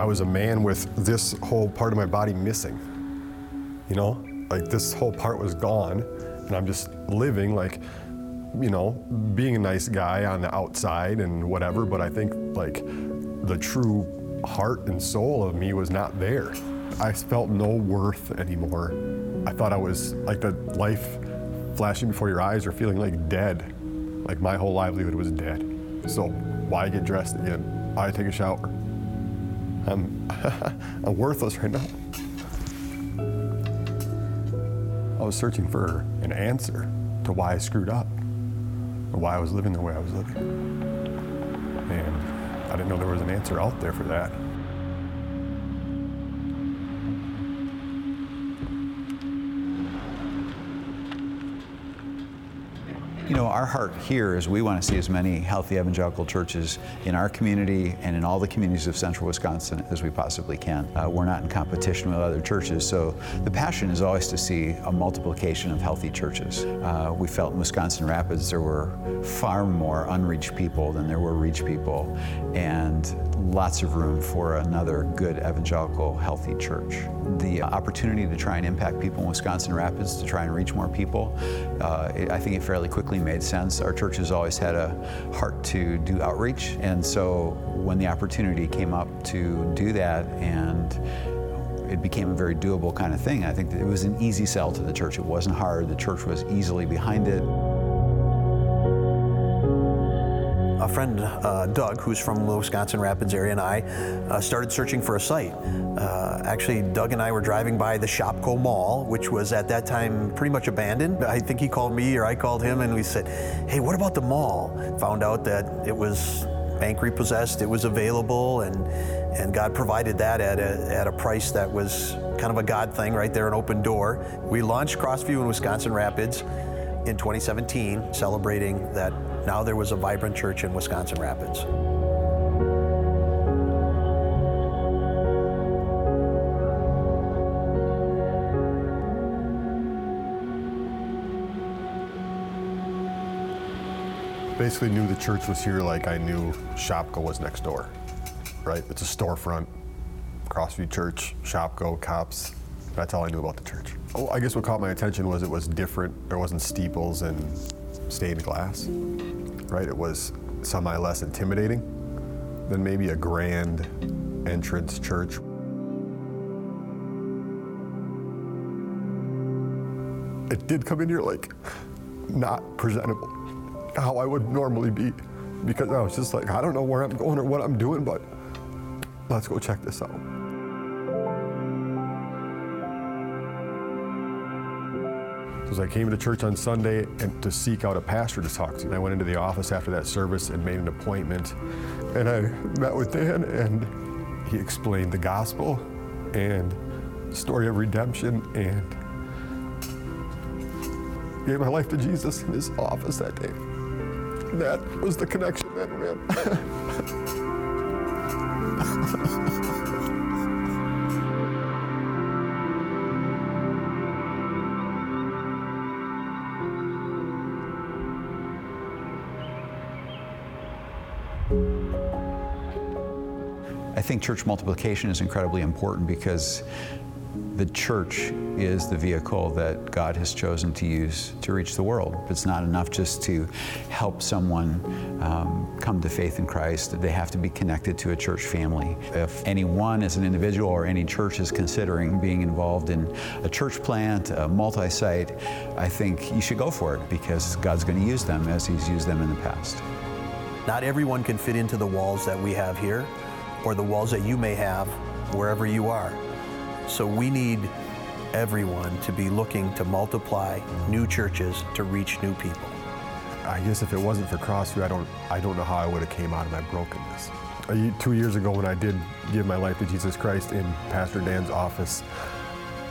I was a man with this whole part of my body missing. You know, like this whole part was gone, and I'm just living like, you know, being a nice guy on the outside and whatever, but I think like the true heart and soul of me was not there. I felt no worth anymore. I thought I was like the life flashing before your eyes or feeling like dead. Like my whole livelihood was dead. So why get dressed again? Why take a shower? I'm, I'm worthless right now. I was searching for an answer to why I screwed up or why I was living the way I was living. And I didn't know there was an answer out there for that. You know, our heart here is we want to see as many healthy evangelical churches in our community and in all the communities of central Wisconsin as we possibly can. Uh, we're not in competition with other churches, so the passion is always to see a multiplication of healthy churches. Uh, we felt in Wisconsin Rapids there were far more unreached people than there were reached people, and lots of room for another good evangelical healthy church. The opportunity to try and impact people in Wisconsin Rapids, to try and reach more people, uh, it, I think it fairly quickly made sense. Our church has always had a heart to do outreach, and so when the opportunity came up to do that and it became a very doable kind of thing. I think it was an easy sell to the church. It wasn't hard. The church was easily behind it. A friend, uh, Doug, who's from the Wisconsin Rapids area, and I uh, started searching for a site. Uh, actually, Doug and I were driving by the Shopko Mall, which was at that time pretty much abandoned. I think he called me or I called him, and we said, "Hey, what about the mall?" Found out that it was bank repossessed. It was available, and and God provided that at a at a price that was kind of a God thing, right there, an open door. We launched Crossview in Wisconsin Rapids in 2017, celebrating that now there was a vibrant church in Wisconsin Rapids. Basically knew the church was here like I knew Shopko was next door, right? It's a storefront, Crossview Church, Shopko, cops. That's all I knew about the church. Oh, I guess what caught my attention was it was different. There wasn't steeples and stained glass, right? It was semi less intimidating than maybe a grand entrance church. It did come in here like not presentable, how I would normally be, because I was just like, I don't know where I'm going or what I'm doing, but let's go check this out. As I came to church on Sunday and to seek out a pastor to talk to. I went into the office after that service and made an appointment. And I met with Dan and he explained the gospel and the story of redemption and gave my life to Jesus in his office that day. That was the connection then, man. I think church multiplication is incredibly important because the church is the vehicle that God has chosen to use to reach the world. It's not enough just to help someone um, come to faith in Christ. They have to be connected to a church family. If anyone as an individual or any church is considering being involved in a church plant, a multi-site, I think you should go for it because God's going to use them as he's used them in the past. Not everyone can fit into the walls that we have here or the walls that you may have wherever you are. So we need everyone to be looking to multiply new churches to reach new people. I guess if it wasn't for Crossview, I don't, I don't know how I would have came out of my brokenness. Uh, A Two years ago, when I did give my life to Jesus Christ in Pastor Dan's office,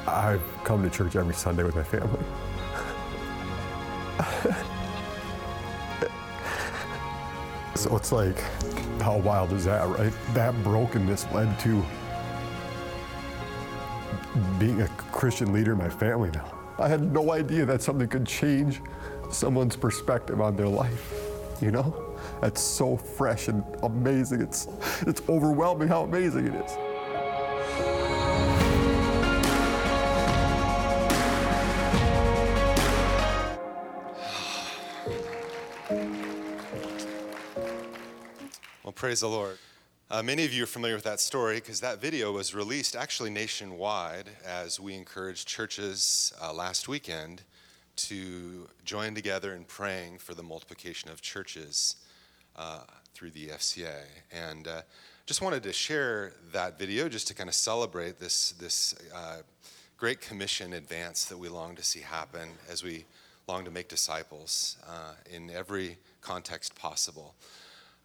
I've come to church every Sunday with my family. so it's like, how wild is that, right? That brokenness led to being a Christian leader in my family now. I had no idea that something could change someone's perspective on their life. You know? That's so fresh and amazing. It's it's overwhelming how amazing it is. Praise the Lord. Uh, many of you are familiar with that story because that video was released actually nationwide as we encouraged churches uh, last weekend to join together in praying for the multiplication of churches uh, through the EFCA. And uh, just wanted to share that video just to kind of celebrate this, this uh, great commission advance that we long to see happen as we long to make disciples uh, in every context possible.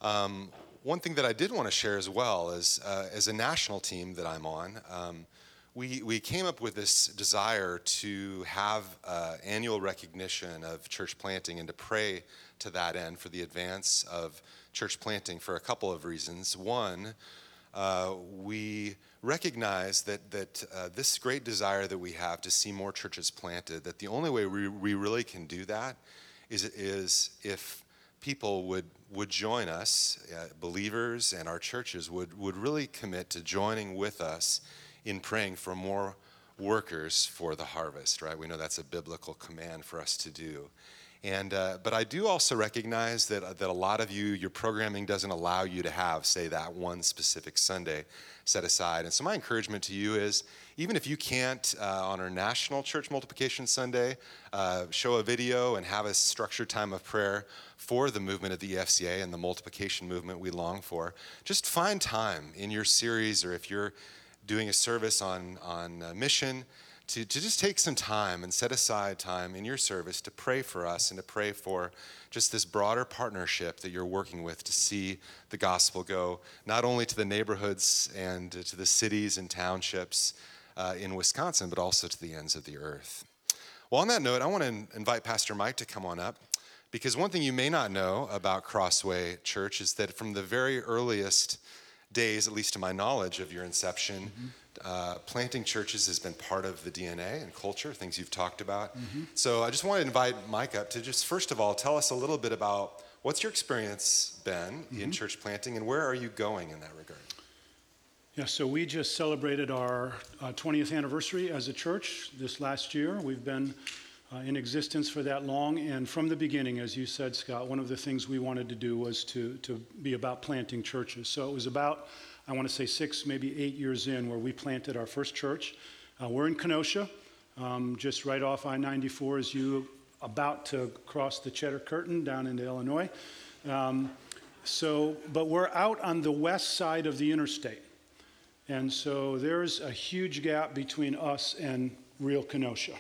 Um, one thing that I did want to share as well is, uh, as a national team that I'm on, um, we, we came up with this desire to have uh, annual recognition of church planting and to pray to that end for the advance of church planting for a couple of reasons. One, uh, we recognize that, that uh, this great desire that we have to see more churches planted, that the only way we, we really can do that is, is if people would, would join us, uh, believers and our churches would, would really commit to joining with us in praying for more workers for the harvest, right? We know that's a biblical command for us to do. And, uh, but I do also recognize that, that a lot of you, your programming doesn't allow you to have, say, that one specific Sunday set aside. And so my encouragement to you is, even if you can't uh, on our National Church Multiplication Sunday uh, show a video and have a structured time of prayer for the movement of the EFCA and the multiplication movement we long for, just find time in your series or if you're doing a service on, on uh, mission to, to just take some time and set aside time in your service to pray for us and to pray for just this broader partnership that you're working with to see the gospel go not only to the neighborhoods and to the cities and townships uh, in Wisconsin, but also to the ends of the earth. Well, on that note, I want to invite Pastor Mike to come on up because one thing you may not know about Crossway Church is that from the very earliest days, at least to my knowledge of your inception, mm-hmm uh, planting churches has been part of the DNA and culture, things you've talked about. Mm-hmm. So I just want to invite Mike up to just first of all tell us a little bit about what's your experience been mm-hmm. in church planting and where are you going in that regard? Yeah, so we just celebrated our uh, 20th anniversary as a church this last year. We've been uh, in existence for that long, and from the beginning, as you said, Scott, one of the things we wanted to do was to, to be about planting churches. So it was about I want to say six, maybe eight years in, where we planted our first church. Uh, we're in Kenosha, um, just right off I 94 as you about to cross the Cheddar Curtain down into Illinois. Um, so, but we're out on the west side of the interstate. And so there's a huge gap between us and real Kenosha.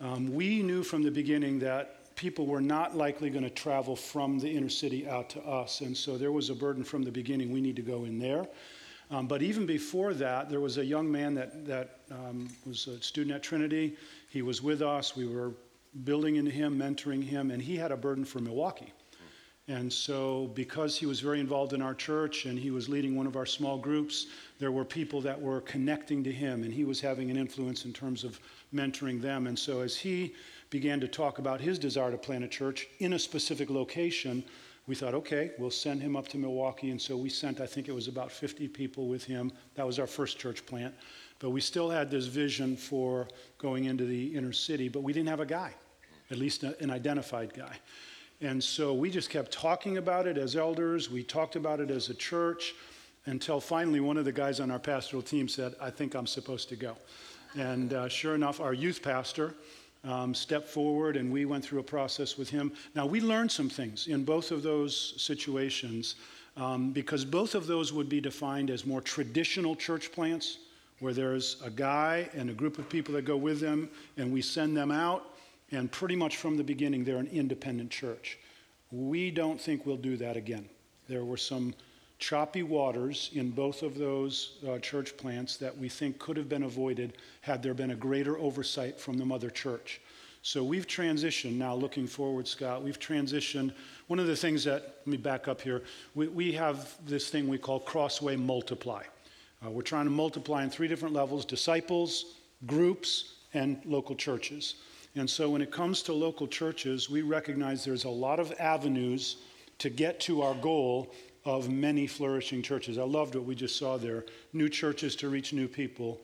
Um, we knew from the beginning that people were not likely going to travel from the inner city out to us. And so there was a burden from the beginning. We need to go in there. Um, but even before that, there was a young man that, that um, was a student at Trinity. He was with us. We were building into him, mentoring him, and he had a burden for Milwaukee. And so, because he was very involved in our church and he was leading one of our small groups, there were people that were connecting to him, and he was having an influence in terms of mentoring them. And so, as he began to talk about his desire to plant a church in a specific location, we thought, okay, we'll send him up to Milwaukee. And so we sent, I think it was about 50 people with him. That was our first church plant. But we still had this vision for going into the inner city, but we didn't have a guy, at least an identified guy. And so we just kept talking about it as elders. We talked about it as a church until finally one of the guys on our pastoral team said, I think I'm supposed to go. And uh, sure enough, our youth pastor, um, stepped forward and we went through a process with him. Now, we learned some things in both of those situations um, because both of those would be defined as more traditional church plants where there's a guy and a group of people that go with them and we send them out, and pretty much from the beginning, they're an independent church. We don't think we'll do that again. There were some choppy waters in both of those uh, church plants that we think could have been avoided had there been a greater oversight from the mother church. So we've transitioned now, looking forward, Scott, we've transitioned. One of the things that, let me back up here, we, we have this thing we call Crossway Multiply. Uh, we're trying to multiply in three different levels disciples, groups, and local churches. And so when it comes to local churches, we recognize there's a lot of avenues to get to our goal of many flourishing churches. I loved what we just saw there new churches to reach new people.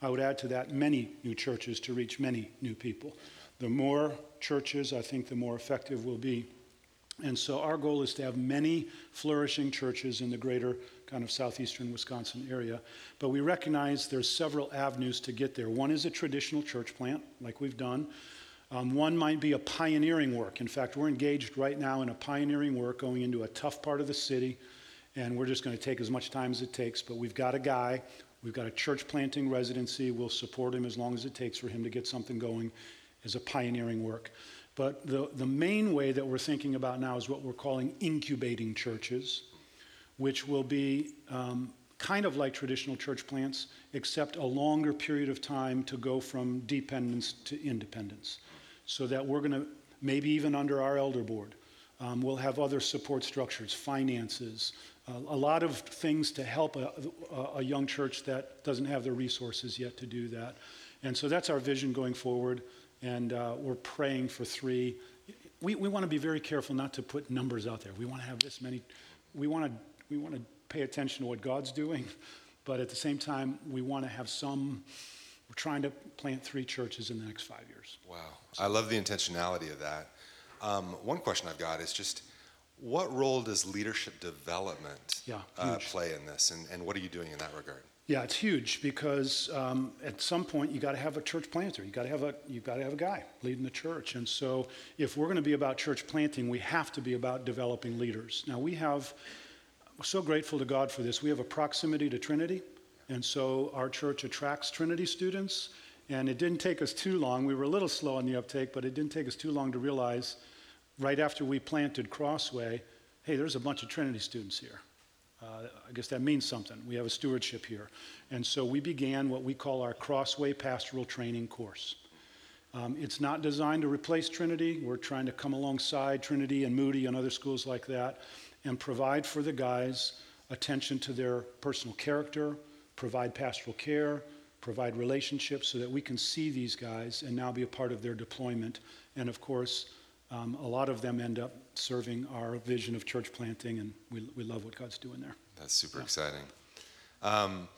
I would add to that many new churches to reach many new people. The more churches, I think, the more effective we'll be. And so our goal is to have many flourishing churches in the greater kind of southeastern Wisconsin area. But we recognize there's several avenues to get there. One is a traditional church plant, like we've done. Um, one might be a pioneering work. In fact, we're engaged right now in a pioneering work going into a tough part of the city, and we're just going to take as much time as it takes. But we've got a guy, we've got a church planting residency. We'll support him as long as it takes for him to get something going as a pioneering work. But the, the main way that we're thinking about now is what we're calling incubating churches, which will be um, kind of like traditional church plants, except a longer period of time to go from dependence to independence. So that we're going to, maybe even under our elder board, um, we'll have other support structures, finances, uh, a lot of things to help a, a, young church that doesn't have the resources yet to do that. And so that's our vision going forward and uh, we're praying for three. We, we want to be very careful not to put numbers out there. We want to have this many. We want to we want to pay attention to what God's doing, but at the same time, we want to have some. We're trying to plant three churches in the next five years. Wow, I love the intentionality of that. Um, one question I've got is just. What role does leadership development yeah, uh, play in this, and, and what are you doing in that regard? Yeah, it's huge because um, at some point you got to have a church planter. You got to have a you got to have a guy leading the church. And so, if we're going to be about church planting, we have to be about developing leaders. Now we have. We're so grateful to God for this. We have a proximity to Trinity, and so our church attracts Trinity students. And it didn't take us too long. We were a little slow on the uptake, but it didn't take us too long to realize, right after we planted Crossway, hey, there's a bunch of Trinity students here. Uh, I guess that means something. We have a stewardship here. And so we began what we call our Crossway Pastoral Training course. Um, it's not designed to replace Trinity. We're trying to come alongside Trinity and Moody and other schools like that and provide for the guys attention to their personal character, provide pastoral care, provide relationships so that we can see these guys and now be a part of their deployment. And of course, um, a lot of them end up serving our vision of church planting, and we, we love what God's doing there. That's super yeah. exciting. Um,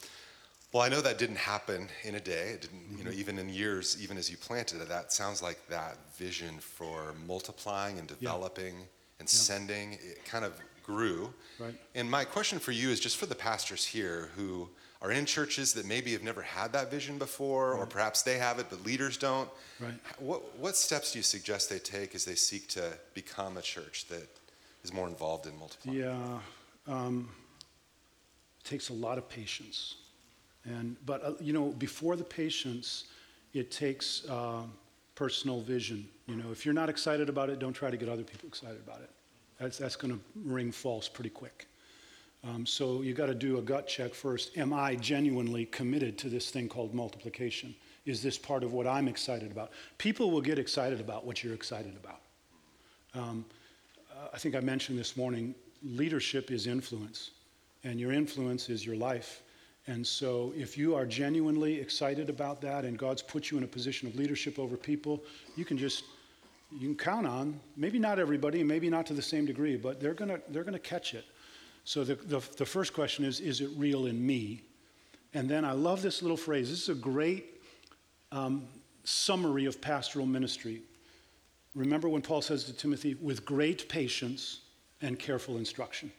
well, I know that didn't happen in a day. It didn't, mm-hmm. you know, mm-hmm. even in years, even as you planted it, that sounds like that vision for multiplying and developing yeah. and yeah. sending, it kind of grew. Right. And my question for you is just for the pastors here who are in churches that maybe have never had that vision before, right. or perhaps they have it, but leaders don't. Right. What, what steps do you suggest they take as they seek to become a church that is more involved in multiplying? Yeah, um, it takes a lot of patience. And, but, uh, you know, before the patience, it takes uh, personal vision. You know, if you're not excited about it, don't try to get other people excited about it. That's, that's going to ring false pretty quick. Um, so you got to do a gut check first. Am I genuinely committed to this thing called multiplication? Is this part of what I'm excited about? People will get excited about what you're excited about. Um, I think I mentioned this morning leadership is influence, and your influence is your life. And so, if you are genuinely excited about that and God's put you in a position of leadership over people, you can just you can count on maybe not everybody, maybe not to the same degree, but they're gonna they're gonna catch it. So the, the, the, first question is Is it real in me? And then I love this little phrase. This is a great um, summary of pastoral ministry. Remember when Paul says to Timothy, with great patience and careful instruction.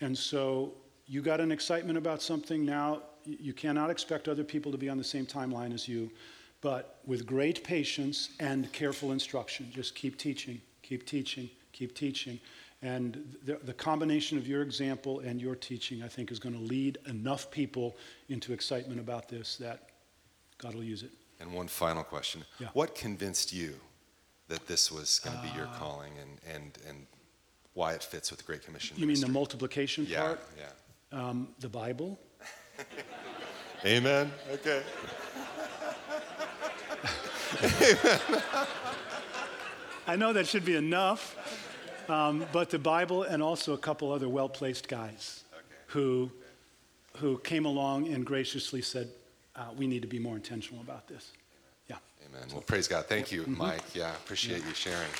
And so you got an excitement about something now. You cannot expect other people to be on the same timeline as you, but with great patience and careful instruction. Just keep teaching, keep teaching, keep teaching. And the, the, combination of your example and your teaching, I think, is going to lead enough people into excitement about this that God will use it. And one final question. Yeah. What convinced you that this was going to be your uh, calling and, and, and why it fits with the Great Commission? You ministry? mean the multiplication yeah, part? Yeah. Um, the Bible? Amen. Okay. I know that should be enough. Um, but the Bible and also a couple other well placed guys okay. who, who came along and graciously said, uh, we need to be more intentional about this. Yeah. Amen. Well, praise God. Thank you, mm-hmm. Mike. Yeah, appreciate yeah. you sharing.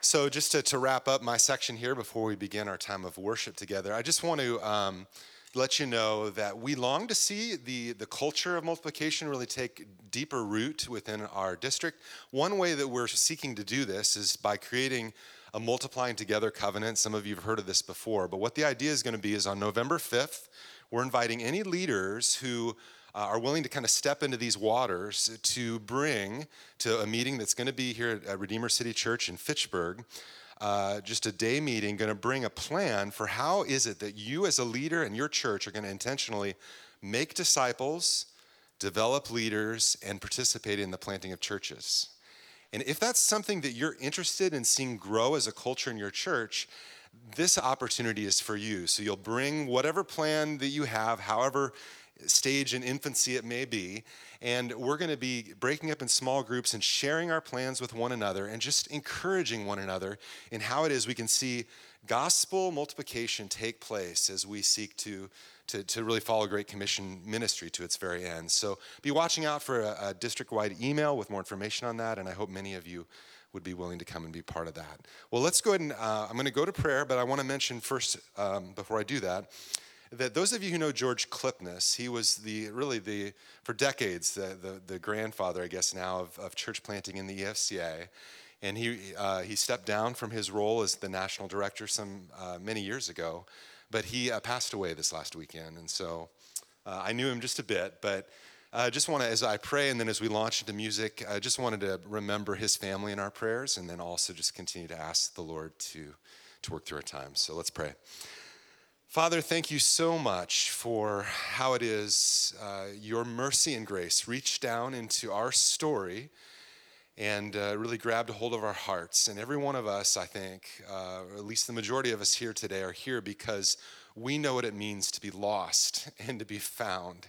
So, just to, to, wrap up my section here before we begin our time of worship together, I just want to um, let you know that we long to see the, the culture of multiplication really take deeper root within our district. One way that we're seeking to do this is by creating a multiplying together covenant. Some of you have heard of this before, but what the idea is going to be is on November 5th, we're inviting any leaders who uh, are willing to kind of step into these waters to bring to a meeting that's going to be here at Redeemer City Church in Fitchburg. Uh, just a day meeting, going to bring a plan for how is it that you, as a leader and your church, are going to intentionally make disciples, develop leaders, and participate in the planting of churches. And if that's something that you're interested in seeing grow as a culture in your church, this opportunity is for you. So you'll bring whatever plan that you have, however stage in infancy it may be, and we're going to be breaking up in small groups and sharing our plans with one another and just encouraging one another in how it is we can see gospel multiplication take place as we seek to to, to really follow Great Commission ministry to its very end. So be watching out for a, a district wide email with more information on that, and I hope many of you would be willing to come and be part of that. Well, let's go ahead and uh, I'm going to go to prayer, but I want to mention first, um, before I do that, that those of you who know George Klipnis, he was the really the for decades the the, the grandfather, I guess now of, of church planting in the EFCA, and he uh, he stepped down from his role as the national director some uh, many years ago, but he uh, passed away this last weekend, and so uh, I knew him just a bit, but. I uh, just want to, as I pray and then as we launch into music, I just wanted to remember his family in our prayers and then also just continue to ask the Lord to, to work through our time. So let's pray. Father, thank you so much for how it is uh, your mercy and grace reached down into our story and uh, really grabbed a hold of our hearts. And every one of us, I think, uh, or at least the majority of us here today, are here because we know what it means to be lost and to be found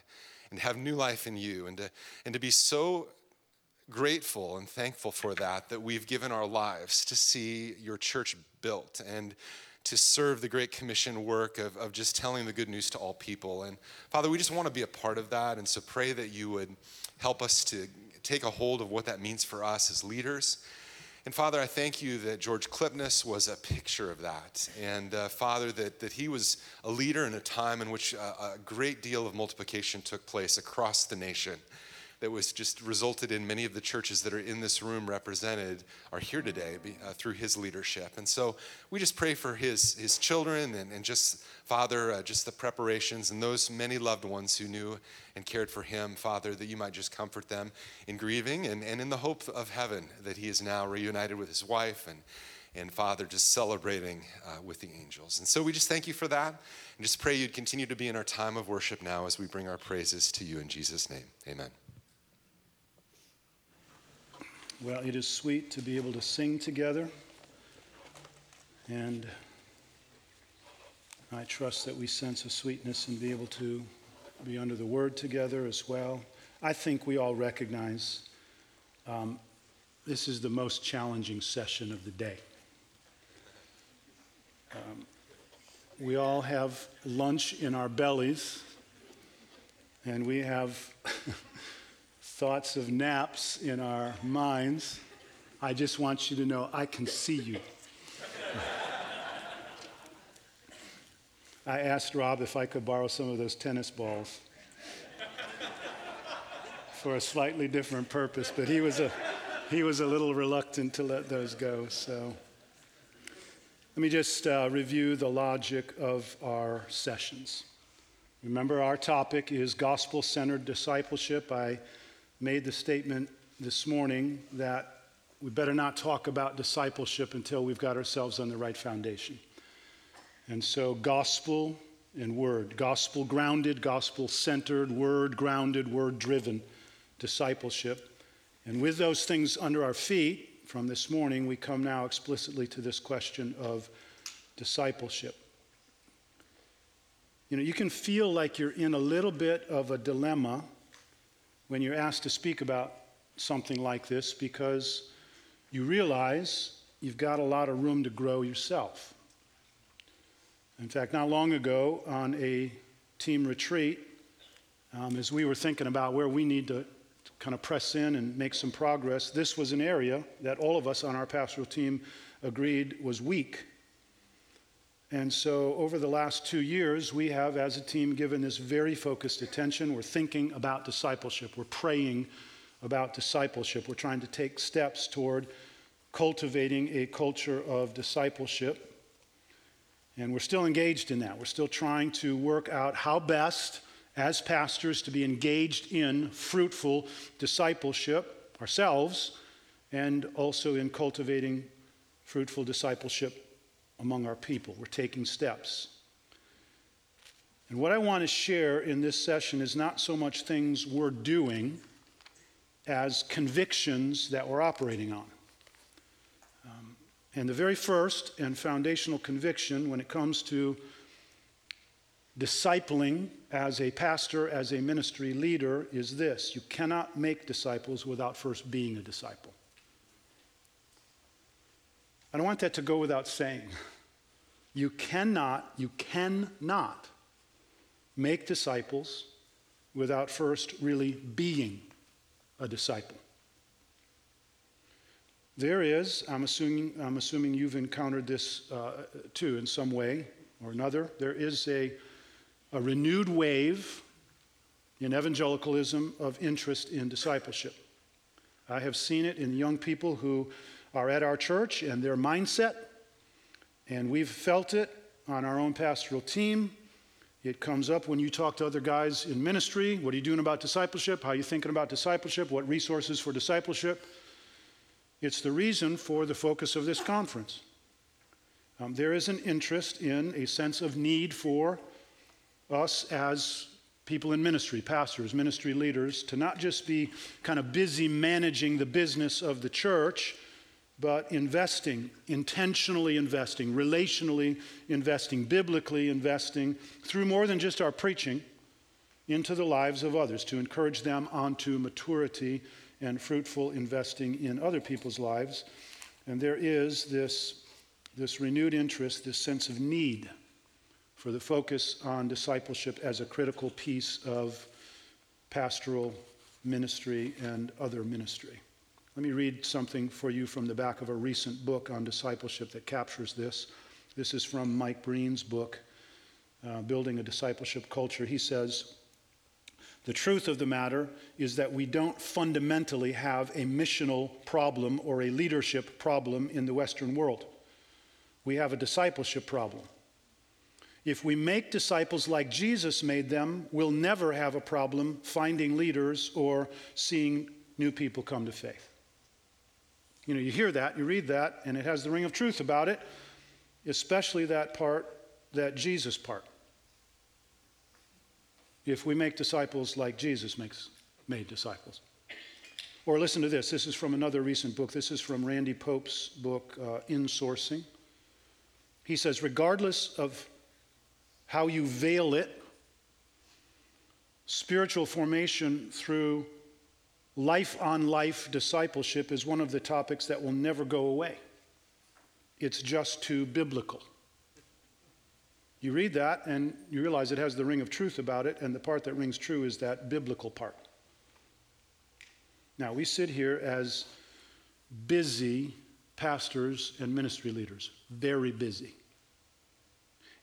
and have new life in you and to, and to be so grateful and thankful for that that we've given our lives to see your church built and to serve the Great Commission work of, of just telling the good news to all people. And Father, we just want to be a part of that. And so pray that you would help us to take a hold of what that means for us as leaders. And Father, I thank you that George Klipnis was a picture of that. And uh, Father, that, that he was a leader in a time in which a great deal of multiplication took place across the nation that was just resulted in many of the churches that are in this room represented are here today uh, through his leadership. And so we just pray for his, his children and, and just, Father, uh, just the preparations and those many loved ones who knew and cared for him, Father, that you might just comfort them in grieving and, and in the hope of heaven that he is now reunited with his wife and, and Father, just celebrating uh, with the angels. And so we just thank you for that and just pray you'd continue to be in our time of worship now as we bring our praises to you in Jesus' name. Amen. Well, it is sweet to be able to sing together. And I trust that we sense a sweetness and be able to be under the word together as well. I think we all recognize um, this is the most challenging session of the day. Um, we all have lunch in our bellies, and we have thoughts of naps in our minds, I just want you to know I can see you. I asked Rob if I could borrow some of those tennis balls for a slightly different purpose, but he was a, he was a little reluctant to let those go. So let me just uh, review the logic of our sessions. Remember, our topic is gospel centered discipleship. I made the statement this morning that we better not talk about discipleship until we've got ourselves on the right foundation. And so, gospel and word, gospel grounded, gospel centered, word grounded, word driven discipleship. And with those things under our feet from this morning, we come now explicitly to this question of discipleship. You know, you can feel like you're in a little bit of a dilemma when you're asked to speak about something like this because you realize you've got a lot of room to grow yourself. In fact, not long ago on a team retreat, um, as we were thinking about where we need to kind of press in and make some progress, this was an area that all of us on our pastoral team agreed was weak. And so, over the last two years, we have, as a team, given this very focused attention. We're thinking about discipleship, we're praying about discipleship, we're trying to take steps toward cultivating a culture of discipleship. And we're still engaged in that. We're still trying to work out how best, as pastors, to be engaged in fruitful discipleship ourselves and also in cultivating fruitful discipleship among our people. We're taking steps. And what I want to share in this session is not so much things we're doing as convictions that we're operating on. Um, and the very first and foundational conviction when it comes to discipling as a pastor, as a ministry leader, is this you cannot make disciples without first being a disciple. I don't want that to go without saying. You cannot, you cannot make disciples without first really being a disciple. There is, I'm assuming, I'm assuming you've encountered this uh, too in some way or another, there is a, a renewed wave in evangelicalism of interest in discipleship. I have seen it in young people who are at our church and their mindset, and we've felt it on our own pastoral team. It comes up when you talk to other guys in ministry. What are you doing about discipleship? How are you thinking about discipleship? What resources for discipleship? It's the reason for the focus of this conference. Um, there is an interest in a sense of need for us as people in ministry, pastors, ministry leaders, to not just be kind of busy managing the business of the church, but investing, intentionally investing, relationally investing, biblically investing through more than just our preaching into the lives of others to encourage them onto maturity and fruitful investing in other people's lives. And there is this, this renewed interest, this sense of need for the focus on discipleship as a critical piece of pastoral ministry and other ministry. Let me read something for you from the back of a recent book on discipleship that captures this. This is from Mike Breen's book, uh, Building a Discipleship Culture. He says, The truth of the matter is that we don't fundamentally have a missional problem or a leadership problem in the Western world. We have a discipleship problem. If we make disciples like Jesus made them, we'll never have a problem finding leaders or seeing new people come to faith. You know, you hear that, you read that, and it has the ring of truth about it, especially that part, that Jesus part. If we make disciples like Jesus makes made disciples. Or listen to this. This is from another recent book. This is from Randy Pope's book, uh, Insourcing. He says, regardless of how you veil it, spiritual formation through life on life discipleship is one of the topics that will never go away. It's just too biblical. You read that and you realize it has the ring of truth about it, and the part that rings true is that biblical part. Now, we sit here as busy pastors and ministry leaders, very busy.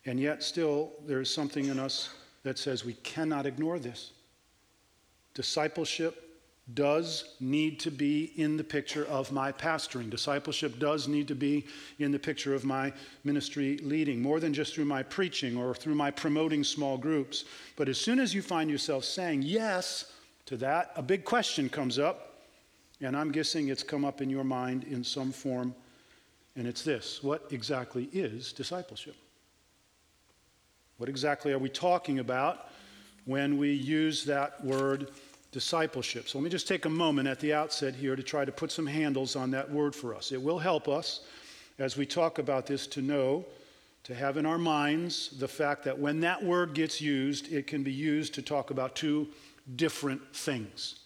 And yet, still, there is something in us that says we cannot ignore this. Discipleship does need to be in the picture of my pastoring. Discipleship does need to be in the picture of my ministry leading, more than just through my preaching or through my promoting small groups. But as soon as you find yourself saying yes to that, a big question comes up, and I'm guessing it's come up in your mind in some form, and it's this What exactly is discipleship? What exactly are we talking about when we use that word? Discipleship. So let me just take a moment at the outset here to try to put some handles on that word for us. It will help us as we talk about this to know, to have in our minds the fact that when that word gets used, it can be used to talk about two different things.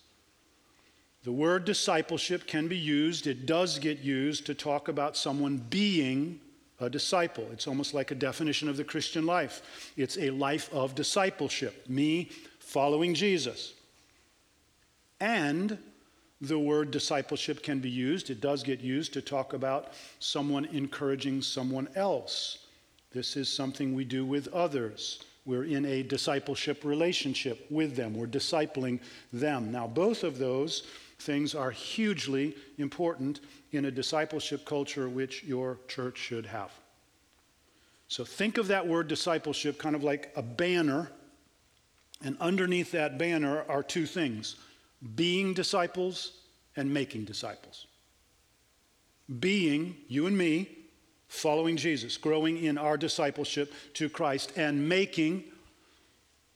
The word discipleship can be used, it does get used to talk about someone being a disciple. It's almost like a definition of the Christian life. It's a life of discipleship, me following Jesus. And the word discipleship can be used, it does get used to talk about someone encouraging someone else This is something we do with others. We're in a discipleship relationship with them. We're discipling them. Now, both of those things are hugely important in a discipleship culture which your church should have. So think of that word discipleship kind of like a banner, and underneath that banner are two things being disciples and making disciples. Being, you and me, following Jesus, growing in our discipleship to Christ, and making,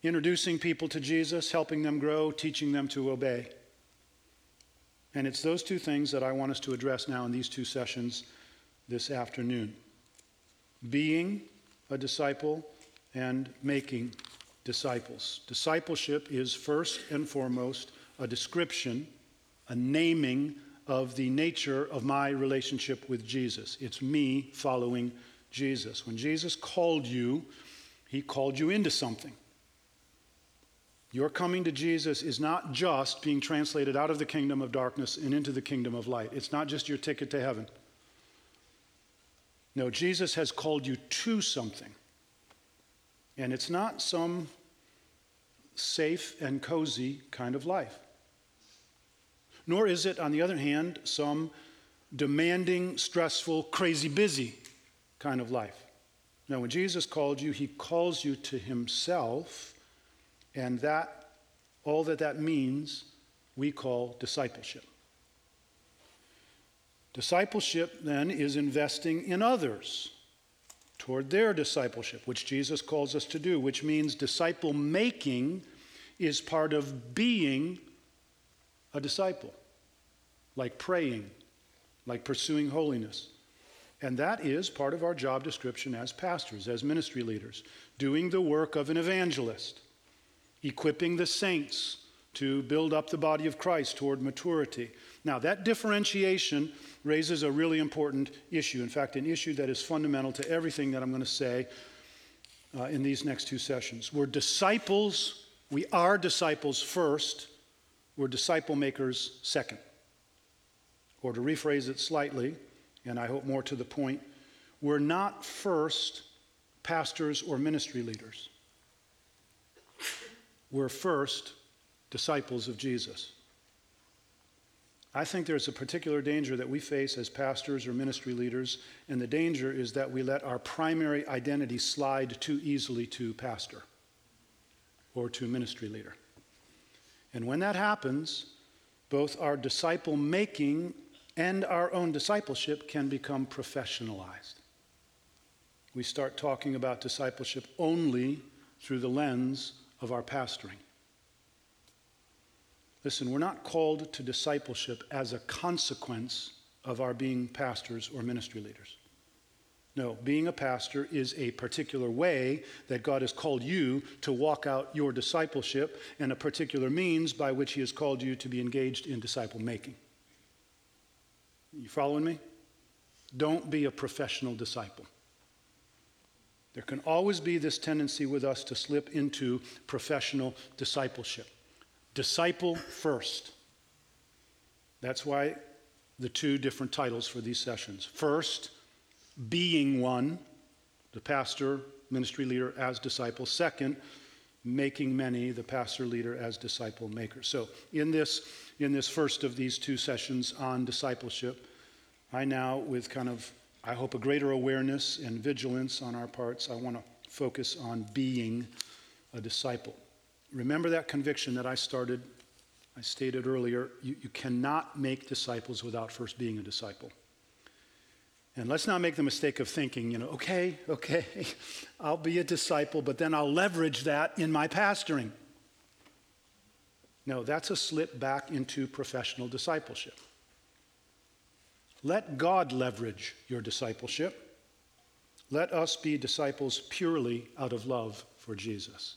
introducing people to Jesus, helping them grow, teaching them to obey. And it's those two things that I want us to address now in these two sessions this afternoon being a disciple and making disciples. Discipleship is first and foremost a description, a naming of the nature of my relationship with Jesus. It's me following Jesus. When Jesus called you, he called you into something. Your coming to Jesus is not just being translated out of the kingdom of darkness and into the kingdom of light. It's not just your ticket to heaven. No, Jesus has called you to something. And it's not some safe and cozy kind of life. Nor is it, on the other hand, some demanding, stressful, crazy busy kind of life. Now, when Jesus called you, he calls you to himself and that, all that that means, we call discipleship. Discipleship then is investing in others toward their discipleship, which Jesus calls us to do, which means disciple making is part of being a disciple, like praying, like pursuing holiness. And that is part of our job description as pastors, as ministry leaders, doing the work of an evangelist equipping the saints to build up the body of Christ toward maturity. Now, that differentiation raises a really important issue. In fact, an issue that is fundamental to everything that I'm going to say uh, in these next two sessions. We're disciples, we are disciples first, we're disciple makers second. Or to rephrase it slightly, and I hope more to the point, we're not first pastors or ministry leaders were first disciples of Jesus. I think there's a particular danger that we face as pastors or ministry leaders, and the danger is that we let our primary identity slide too easily to pastor or to ministry leader. And when that happens, both our disciple making and our own discipleship can become professionalized. We start talking about discipleship only through the lens of our pastoring. Listen, we're not called to discipleship as a consequence of our being pastors or ministry leaders. No, being a pastor is a particular way that God has called you to walk out your discipleship and a particular means by which He has called you to be engaged in disciple making. You following me? Don't be a professional disciple. There can always be this tendency with us to slip into professional discipleship. Disciple first. That's why the two different titles for these sessions. First, being one, the pastor, ministry leader as disciple. Second, making many, the pastor leader as disciple maker. So, in this, in this first of these two sessions on discipleship, I now, with kind of I hope a greater awareness and vigilance on our parts. I want to focus on being a disciple. Remember that conviction that I started, I stated earlier. You, you cannot make disciples without first being a disciple. And let's not make the mistake of thinking, you know, okay, okay, I'll be a disciple, but then I'll leverage that in my pastoring. No, that's a slip back into professional discipleship. Let God leverage your discipleship. Let us be disciples purely out of love for Jesus.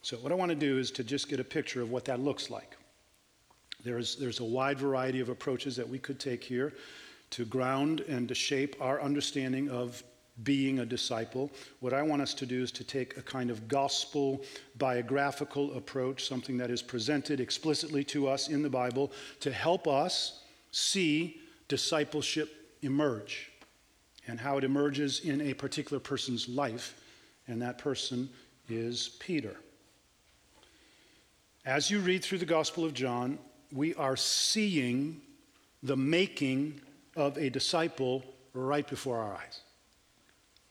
So, what I want to do is to just get a picture of what that looks like. There's, there's a wide variety of approaches that we could take here to ground and to shape our understanding of being a disciple. What I want us to do is to take a kind of gospel biographical approach, something that is presented explicitly to us in the Bible to help us see discipleship emerge. and how it emerges in a particular person's life, and that person is Peter. As you read through the Gospel of John, we are seeing the making of a disciple right before our eyes.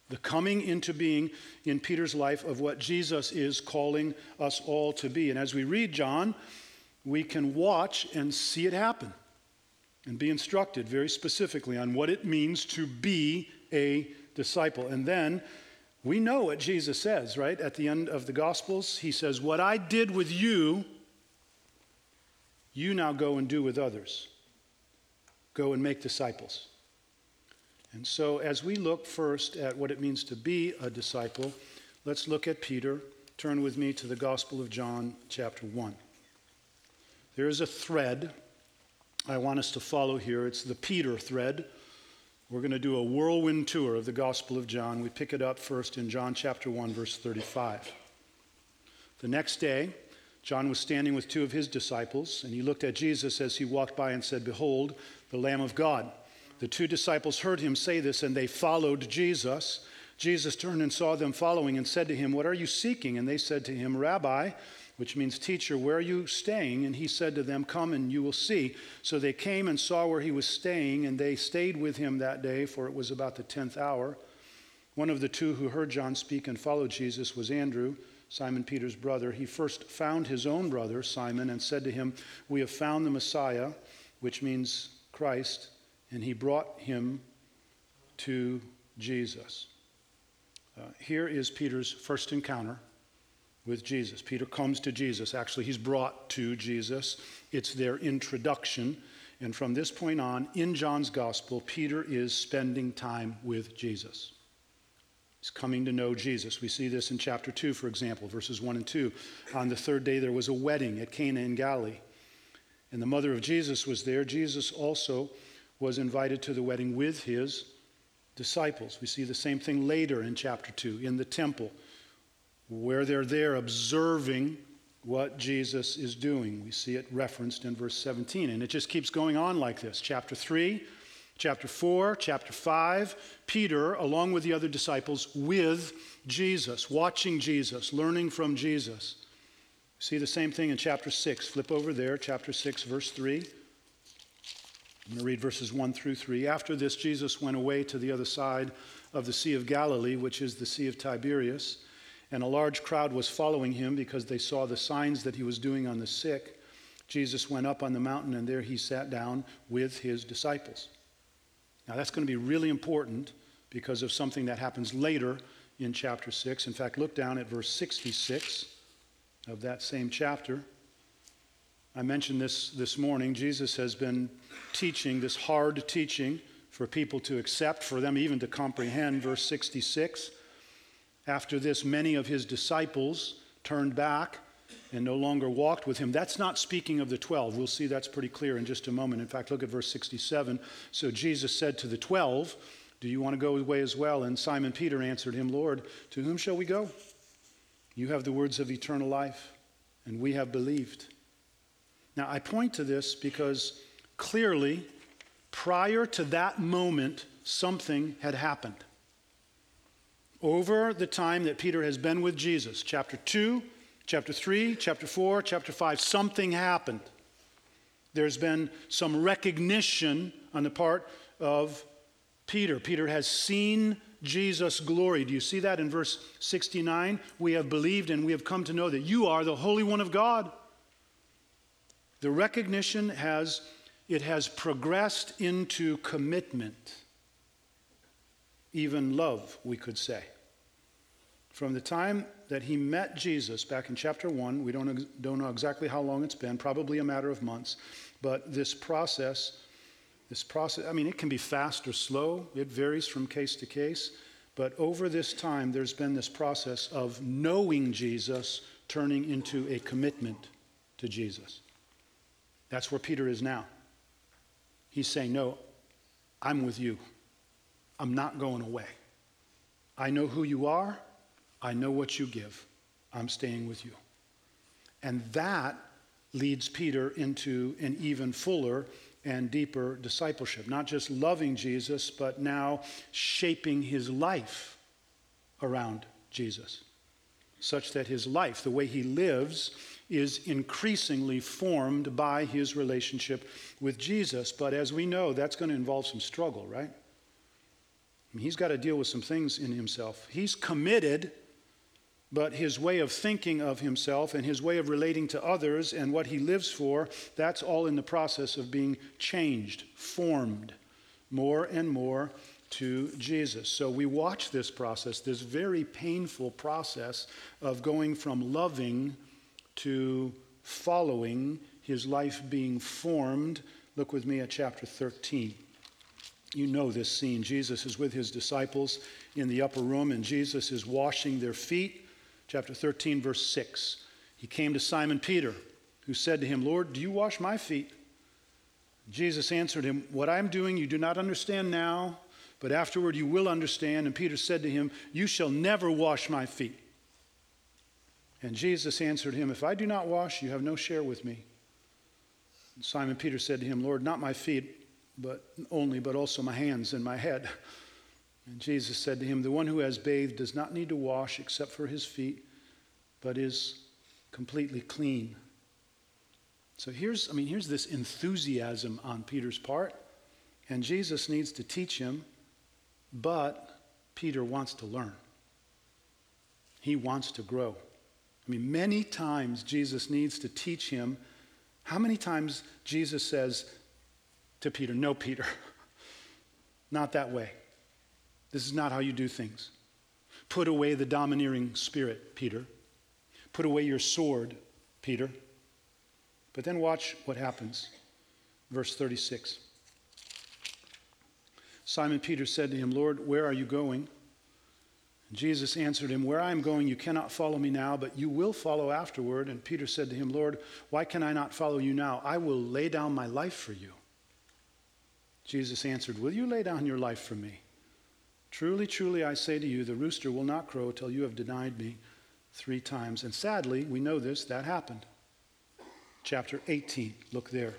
The coming into being in Peter's life of what Jesus is calling us all to be. And as we read John, we can watch and see it happen and be instructed very specifically on what it means to be a disciple. And then we know what Jesus says, right? At the end of the Gospels, he says, What I did with you, you now go and do with others. Go and make disciples. And so, as we look first at what it means to be a disciple, let's look at Peter. Turn with me to the Gospel of John, chapter 1. There is a thread I want us to follow here. It's the Peter thread. We're going to do a whirlwind tour of the Gospel of John. We pick it up first in John chapter 1, verse 35. The next day, John was standing with two of his disciples, and he looked at Jesus as he walked by and said, Behold, the Lamb of God. The two disciples heard him say this, and they followed Jesus. Jesus turned and saw them following and said to him, What are you seeking? And they said to him, Rabbi, which means, Teacher, where are you staying? And he said to them, Come and you will see. So they came and saw where he was staying, and they stayed with him that day, for it was about the tenth hour. One of the two who heard John speak and followed Jesus was Andrew, Simon Peter's brother. He first found his own brother, Simon, and said to him, We have found the Messiah, which means Christ, and he brought him to Jesus. Uh, here is Peter's first encounter with Jesus. Peter comes to Jesus. Actually, he's brought to Jesus. It's their introduction. And from this point on, in John's gospel, Peter is spending time with Jesus. He's coming to know Jesus. We see this in chapter 2, for example, verses 1 and 2. On the third day, there was a wedding at Cana in Galilee. And the mother of Jesus was there. Jesus also was invited to the wedding with his disciples. We see the same thing later in chapter 2 in the temple where they're there observing what Jesus is doing. We see it referenced in verse 17, and it just keeps going on like this. Chapter 3, chapter 4, chapter 5, Peter, along with the other disciples, with Jesus, watching Jesus, learning from Jesus. See the same thing in chapter 6. Flip over there, chapter 6, verse 3. I'm going to read verses 1 through 3. After this, Jesus went away to the other side of the Sea of Galilee, which is the Sea of Tiberias and a large crowd was following him because they saw the signs that he was doing on the sick. Jesus went up on the mountain, and there he sat down with his disciples. Now, that's going to be really important because of something that happens later in chapter 6. In fact, look down at verse 66 of that same chapter. I mentioned this this morning. Jesus has been teaching this hard teaching for people to accept, for them even to comprehend. Verse 66 after this, many of his disciples turned back and no longer walked with him. That's not speaking of the 12. We'll see that's pretty clear in just a moment. In fact, look at verse 67. So Jesus said to the 12, Do you want to go away as well? And Simon Peter answered him, Lord, to whom shall we go? You have the words of eternal life, and we have believed. Now, I point to this because clearly, prior to that moment, something had happened over the time that Peter has been with Jesus. Chapter 2, chapter 3, chapter 4, chapter 5, something happened. There's been some recognition on the part of Peter. Peter has seen Jesus' glory. Do you see that in verse 69? We have believed and we have come to know that you are the Holy One of God. The recognition has it has progressed into commitment, even love, we could say. From the time that he met Jesus back in chapter 1, we don't, don't know exactly how long it's been, probably a matter of months, but this process, this process, I mean, it can be fast or slow, it varies from case to case, but over this time, there's been this process of knowing Jesus turning into a commitment to Jesus. That's where Peter is now. He's saying, No, I'm with you. I'm not going away. I know who you are. I know what you give. I'm staying with you. And that leads Peter into an even fuller and deeper discipleship. Not just loving Jesus, but now shaping his life around Jesus, such that his life, the way he lives, is increasingly formed by his relationship with Jesus. But as we know, that's going to involve some struggle, right? I mean, he's got to deal with some things in himself. He's committed but his way of thinking of himself and his way of relating to others and what he lives for, that's all in the process of being changed, formed more and more to Jesus. So we watch this process, this very painful process of going from loving to following, his life being formed. Look with me at chapter 13. You know this scene. Jesus is with his disciples in the upper room, and Jesus is washing their feet chapter 13, verse 6. He came to Simon Peter, who said to him, Lord, do you wash my feet? Jesus answered him, What I am doing you do not understand now, but afterward you will understand. And Peter said to him, You shall never wash my feet. And Jesus answered him, If I do not wash, you have no share with me. And Simon Peter said to him, Lord, not my feet, but only, but also my hands and my head. And Jesus said to him, The one who has bathed does not need to wash except for his feet, but is completely clean. So here's, I mean, here's this enthusiasm on Peter's part, and Jesus needs to teach him, but Peter wants to learn. He wants to grow. I mean, many times Jesus needs to teach him. How many times Jesus says to Peter, No, Peter, not that way. This is not how you do things. Put away the domineering spirit, Peter. Put away your sword, Peter. But then watch what happens. Verse 36. Simon Peter said to him, Lord, where are you going? And Jesus answered him, Where I am going, you cannot follow me now, but you will follow afterward. And Peter said to him, Lord, why can I not follow you now? I will lay down my life for you. Jesus answered, Will you lay down your life for me? Truly, truly, I say to you, the rooster will not crow till you have denied me three times. And sadly, we know this, that happened. Chapter 18, look there.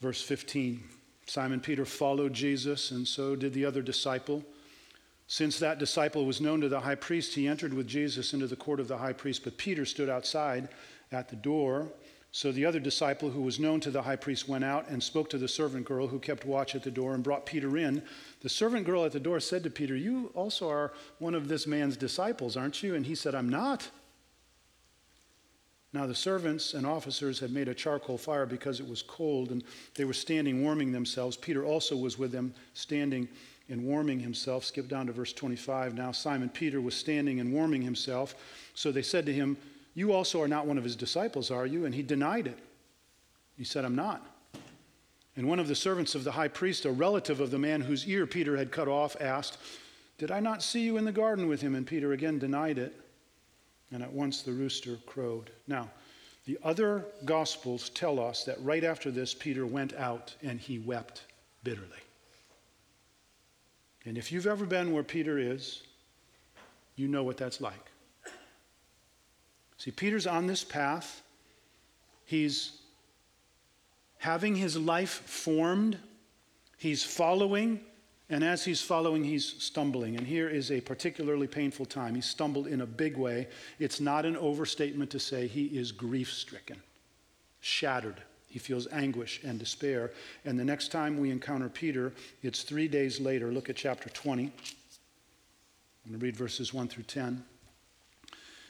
Verse 15 Simon Peter followed Jesus, and so did the other disciple. Since that disciple was known to the high priest, he entered with Jesus into the court of the high priest, but Peter stood outside at the door. So the other disciple who was known to the high priest went out and spoke to the servant girl who kept watch at the door and brought Peter in. The servant girl at the door said to Peter, You also are one of this man's disciples, aren't you? And he said, I'm not. Now the servants and officers had made a charcoal fire because it was cold, and they were standing warming themselves. Peter also was with them, standing and warming himself. Skip down to verse 25. Now Simon Peter was standing and warming himself. So they said to him, you also are not one of his disciples, are you? And he denied it. He said, I'm not. And one of the servants of the high priest, a relative of the man whose ear Peter had cut off, asked, Did I not see you in the garden with him? And Peter again denied it. And at once the rooster crowed. Now, the other gospels tell us that right after this, Peter went out and he wept bitterly. And if you've ever been where Peter is, you know what that's like. See, Peter's on this path. He's having his life formed. He's following. And as he's following, he's stumbling. And here is a particularly painful time. He stumbled in a big way. It's not an overstatement to say he is grief stricken, shattered. He feels anguish and despair. And the next time we encounter Peter, it's three days later. Look at chapter 20. I'm going to read verses 1 through 10.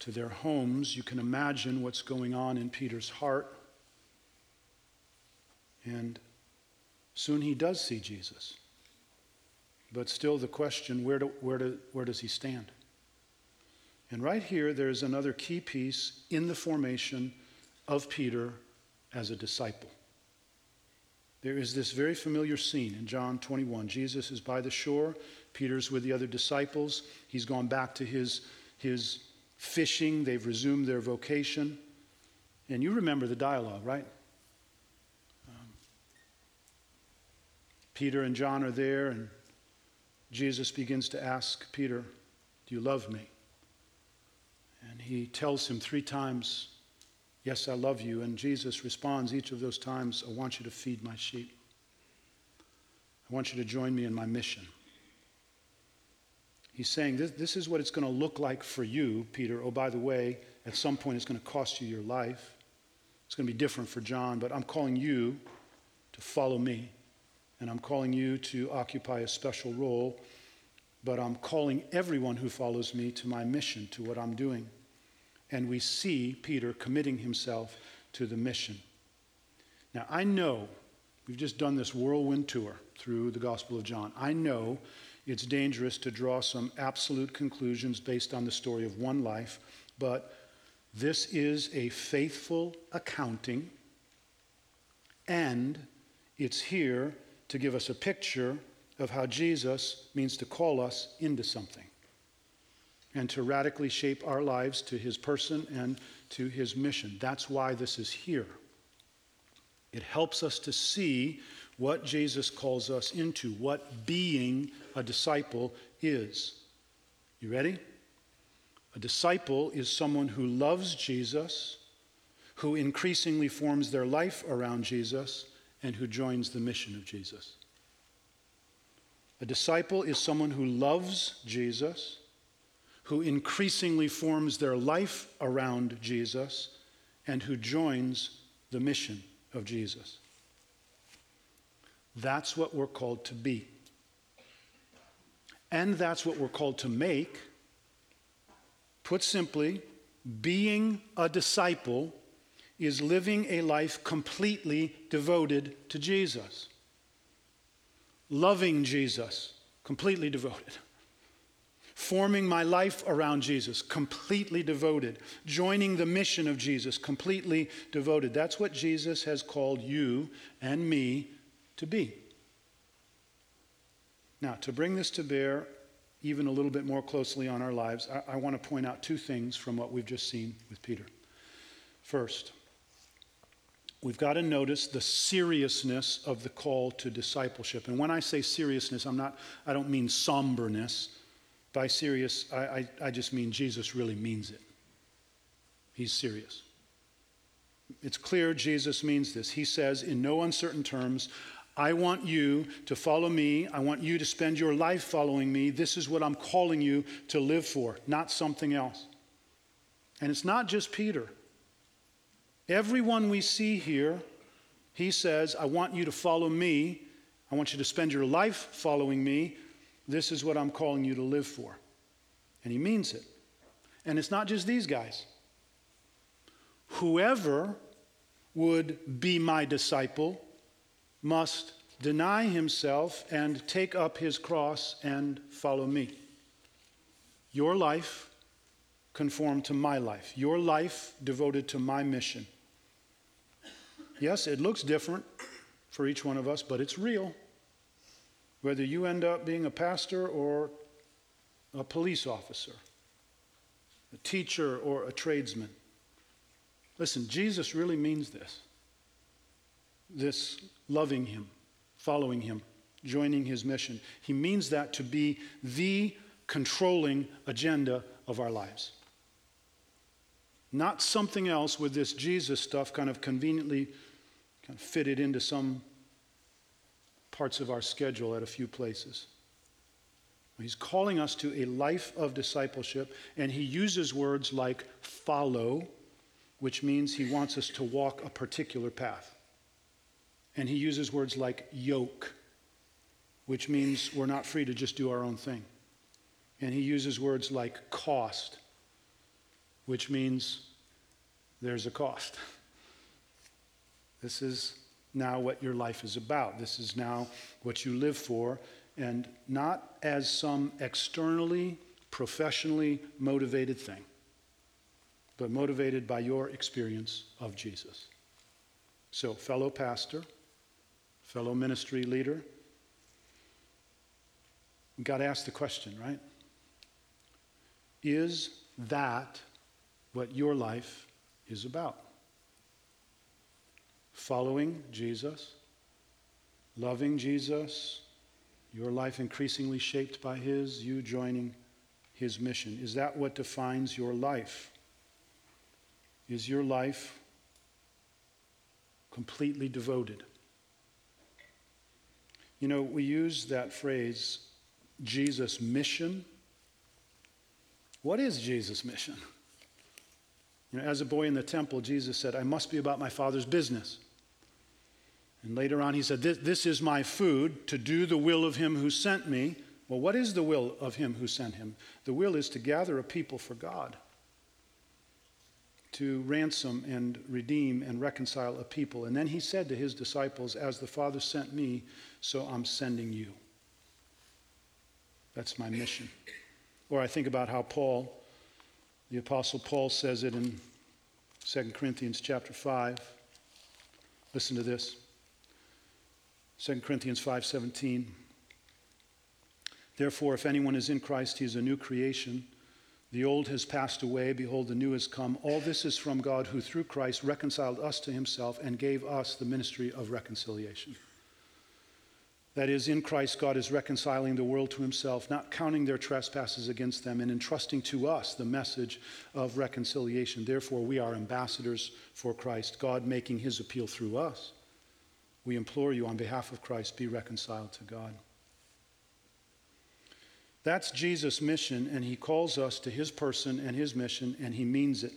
to their homes. You can imagine what's going on in Peter's heart. And soon he does see Jesus. But still, the question where, do, where, do, where does he stand? And right here, there's another key piece in the formation of Peter as a disciple. There is this very familiar scene in John 21. Jesus is by the shore. Peter's with the other disciples. He's gone back to his, his fishing. They've resumed their vocation. And you remember the dialogue, right? Um, Peter and John are there, and Jesus begins to ask Peter, Do you love me? And he tells him three times, Yes, I love you. And Jesus responds each of those times, I want you to feed my sheep. I want you to join me in my mission. He's saying, This, this is what it's going to look like for you, Peter. Oh, by the way, at some point it's going to cost you your life. It's going to be different for John, but I'm calling you to follow me. And I'm calling you to occupy a special role, but I'm calling everyone who follows me to my mission, to what I'm doing. And we see Peter committing himself to the mission. Now, I know we've just done this whirlwind tour through the Gospel of John. I know it's dangerous to draw some absolute conclusions based on the story of one life, but this is a faithful accounting, and it's here to give us a picture of how Jesus means to call us into something and to radically shape our lives to his person and to his mission. That's why this is here. It helps us to see what Jesus calls us into, what being a disciple is. You ready? A disciple is someone who loves Jesus, who increasingly forms their life around Jesus, and who joins the mission of Jesus. A disciple is someone who loves Jesus, who increasingly forms their life around Jesus, and who joins the mission of Jesus. That's what we're called to be. And that's what we're called to make. Put simply, being a disciple is living a life completely devoted to Jesus. Loving Jesus, completely devoted. Forming my life around Jesus, completely devoted. Joining the mission of Jesus, completely devoted. That's what Jesus has called you and me to be. Now, to bring this to bear even a little bit more closely on our lives, I, I want to point out two things from what we've just seen with Peter. First, we've got to notice the seriousness of the call to discipleship. And when I say seriousness, I'm not, I don't mean somberness. By serious, I, I, I just mean Jesus really means it. He's serious. It's clear Jesus means this. He says, in no uncertain terms, I want you to follow me. I want you to spend your life following me. This is what I'm calling you to live for, not something else. And it's not just Peter. Everyone we see here, he says, I want you to follow me. I want you to spend your life following me. This is what I'm calling you to live for. And he means it. And it's not just these guys. Whoever would be my disciple must deny himself and take up his cross and follow me. Your life conform to my life, your life devoted to my mission. Yes, it looks different for each one of us, but it's real. Whether you end up being a pastor or a police officer, a teacher or a tradesman. Listen, Jesus really means this. This loving him, following him, joining his mission. He means that to be the controlling agenda of our lives. Not something else with this Jesus stuff kind of conveniently kind of fitted into some parts of our schedule at a few places. He's calling us to a life of discipleship, and he uses words like follow, which means he wants us to walk a particular path. And he uses words like yoke, which means we're not free to just do our own thing. And he uses words like cost, which means there's a cost. This is now what your life is about. This is now what you live for, and not as some externally, professionally motivated thing, but motivated by your experience of Jesus. So, fellow pastor, fellow ministry leader, you got the question, right? Is that what your life is about? Following Jesus, loving Jesus, your life increasingly shaped by His, you joining His mission. Is that what defines your life? Is your life completely devoted? You know, we use that phrase, Jesus' mission. What is Jesus' mission? You know, as a boy in the temple, Jesus said, I must be about my Father's business. And later on, he said, this, this is my food, to do the will of him who sent me. Well, what is the will of him who sent him? The will is to gather a people for God, to ransom and redeem and reconcile a people. And then he said to his disciples, As the Father sent me, so I'm sending you. That's my mission. Or I think about how Paul, the Apostle Paul, says it in 2 Corinthians chapter 5. Listen to this. 2 Corinthians 5:17 Therefore if anyone is in Christ he is a new creation the old has passed away behold the new has come all this is from God who through Christ reconciled us to himself and gave us the ministry of reconciliation that is, in Christ, God is reconciling the world to himself, not counting their trespasses against them, and entrusting to us the message of reconciliation. Therefore, we are ambassadors for Christ, God making his appeal through us. We implore you, on behalf of Christ, be reconciled to God. That's Jesus' mission, and he calls us to his person and his mission, and he means it.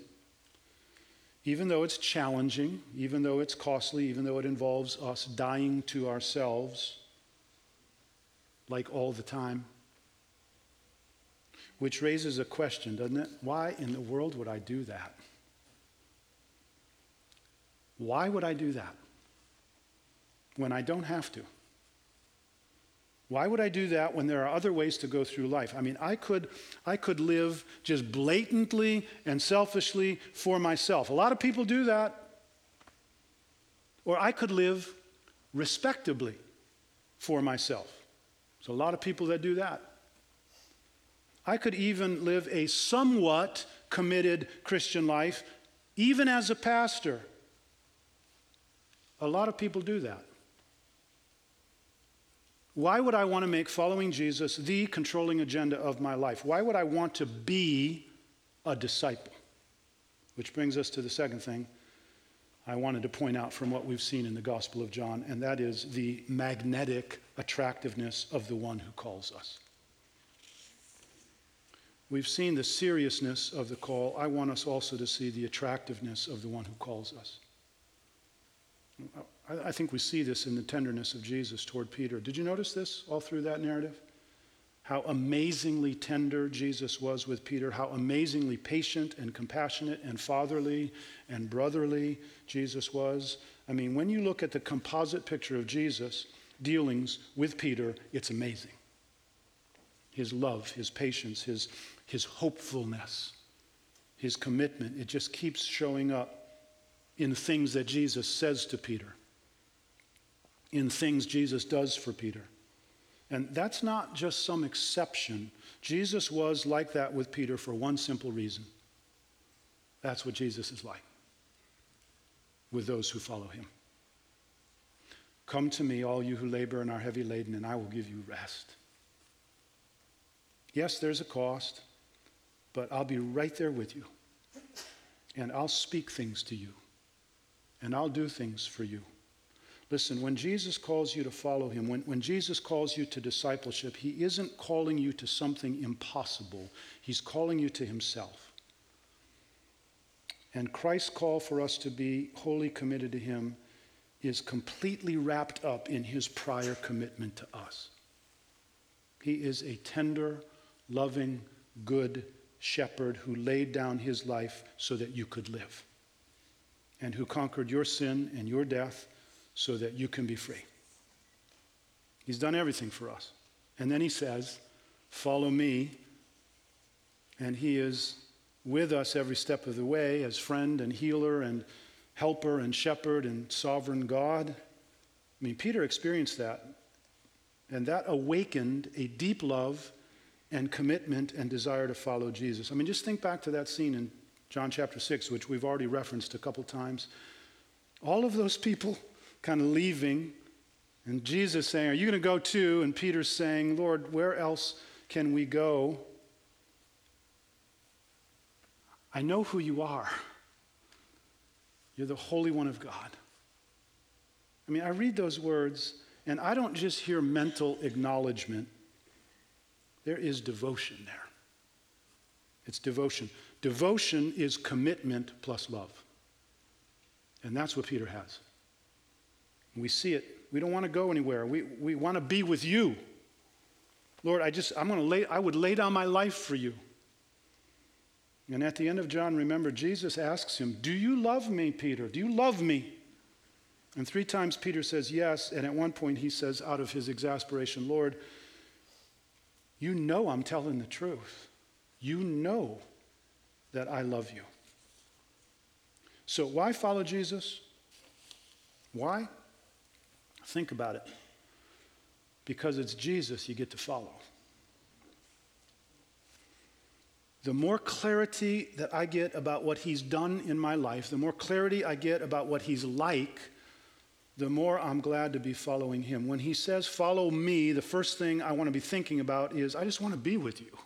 Even though it's challenging, even though it's costly, even though it involves us dying to ourselves, like all the time. Which raises a question, doesn't it? Why in the world would I do that? Why would I do that when I don't have to? Why would I do that when there are other ways to go through life? I mean, I could, I could live just blatantly and selfishly for myself. A lot of people do that. Or I could live respectably for myself. There's a lot of people that do that. I could even live a somewhat committed Christian life, even as a pastor. A lot of people do that. Why would I want to make following Jesus the controlling agenda of my life? Why would I want to be a disciple? Which brings us to the second thing I wanted to point out from what we've seen in the Gospel of John, and that is the magnetic attractiveness of the one who calls us. We've seen the seriousness of the call. I want us also to see the attractiveness of the one who calls us. I think we see this in the tenderness of Jesus toward Peter. Did you notice this all through that narrative? how amazingly tender Jesus was with Peter, how amazingly patient and compassionate and fatherly and brotherly Jesus was. I mean, when you look at the composite picture of Jesus' dealings with Peter, it's amazing. His love, his patience, his, his hopefulness, his commitment, it just keeps showing up in things that Jesus says to Peter, in things Jesus does for Peter. And that's not just some exception. Jesus was like that with Peter for one simple reason. That's what Jesus is like with those who follow him. Come to me, all you who labor and are heavy laden, and I will give you rest. Yes, there's a cost, but I'll be right there with you. And I'll speak things to you. And I'll do things for you. Listen, when Jesus calls you to follow him, when, when Jesus calls you to discipleship, he isn't calling you to something impossible, he's calling you to himself. And Christ's call for us to be wholly committed to him is completely wrapped up in his prior commitment to us. He is a tender, loving, good shepherd who laid down his life so that you could live, and who conquered your sin and your death so that you can be free. He's done everything for us. And then he says, Follow me. And he is with us every step of the way as friend and healer and helper and shepherd and sovereign God. I mean, Peter experienced that. And that awakened a deep love and commitment and desire to follow Jesus. I mean, just think back to that scene in John chapter 6, which we've already referenced a couple times. All of those people kind of leaving, and Jesus saying, Are you going to go too? And Peter's saying, Lord, where else can we go? I know who you are. You're the Holy One of God. I mean, I read those words, and I don't just hear mental acknowledgement, there is devotion there. It's devotion. Devotion is commitment plus love. And that's what Peter has. We see it. We don't want to go anywhere. We, we want to be with you. Lord, I just, I'm going to lay, I would lay down my life for you. And at the end of John, remember, Jesus asks him, Do you love me, Peter? Do you love me? And three times Peter says yes. And at one point, he says, out of his exasperation, Lord, you know I'm telling the truth. You know that I love you. So, why follow Jesus? Why? Think about it. Because it's Jesus you get to follow. The more clarity that I get about what he's done in my life, the more clarity I get about what he's like, the more I'm glad to be following him. When he says, Follow me, the first thing I want to be thinking about is, I just want to be with you.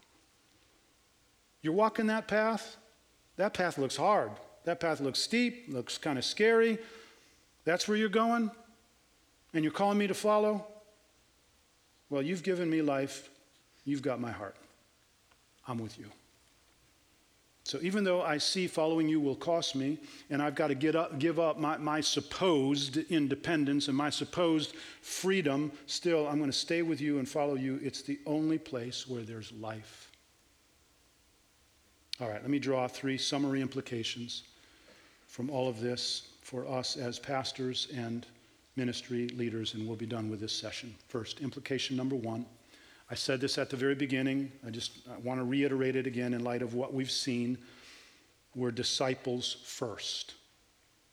You're walking that path, that path looks hard. That path looks steep, looks kind of scary. That's where you're going? And you're calling me to follow? Well, you've given me life, you've got my heart. I'm with you. So even though I see following you will cost me, and I've got to up, give up my, my supposed independence and my supposed freedom, still I'm going to stay with you and follow you. It's the only place where there's life. All right, let me draw three summary implications from all of this for us as pastors and ministry leaders, and we'll be done with this session. First, implication number one I said this at the very beginning. I just I want to reiterate it again in light of what we've seen. We're disciples first,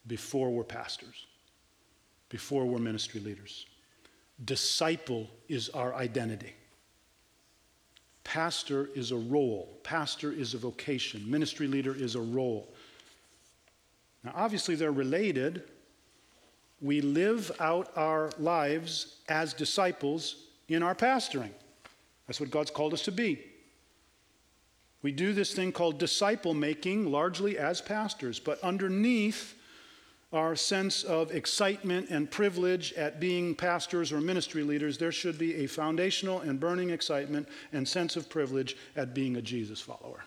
before we're pastors, before we're ministry leaders. Disciple is our identity. Pastor is a role, pastor is a vocation, ministry leader is a role. Now, obviously, they're related. We live out our lives as disciples in our pastoring. That's what God's called us to be. We do this thing called disciple making largely as pastors, but underneath our sense of excitement and privilege at being pastors or ministry leaders, there should be a foundational and burning excitement and sense of privilege at being a Jesus follower.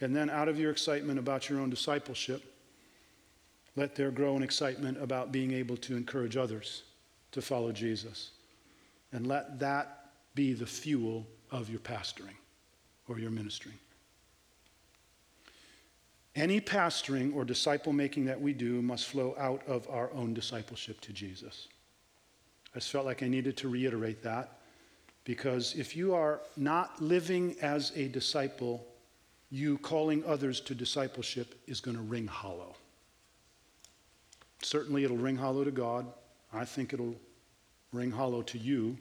And then, out of your excitement about your own discipleship, let there grow an excitement about being able to encourage others to follow Jesus. And let that be the fuel of your pastoring or your ministry. Any pastoring or disciple making that we do must flow out of our own discipleship to Jesus. I just felt like I needed to reiterate that because if you are not living as a disciple, you calling others to discipleship is going to ring hollow. Certainly, it'll ring hollow to God. I think it'll ring hollow to you,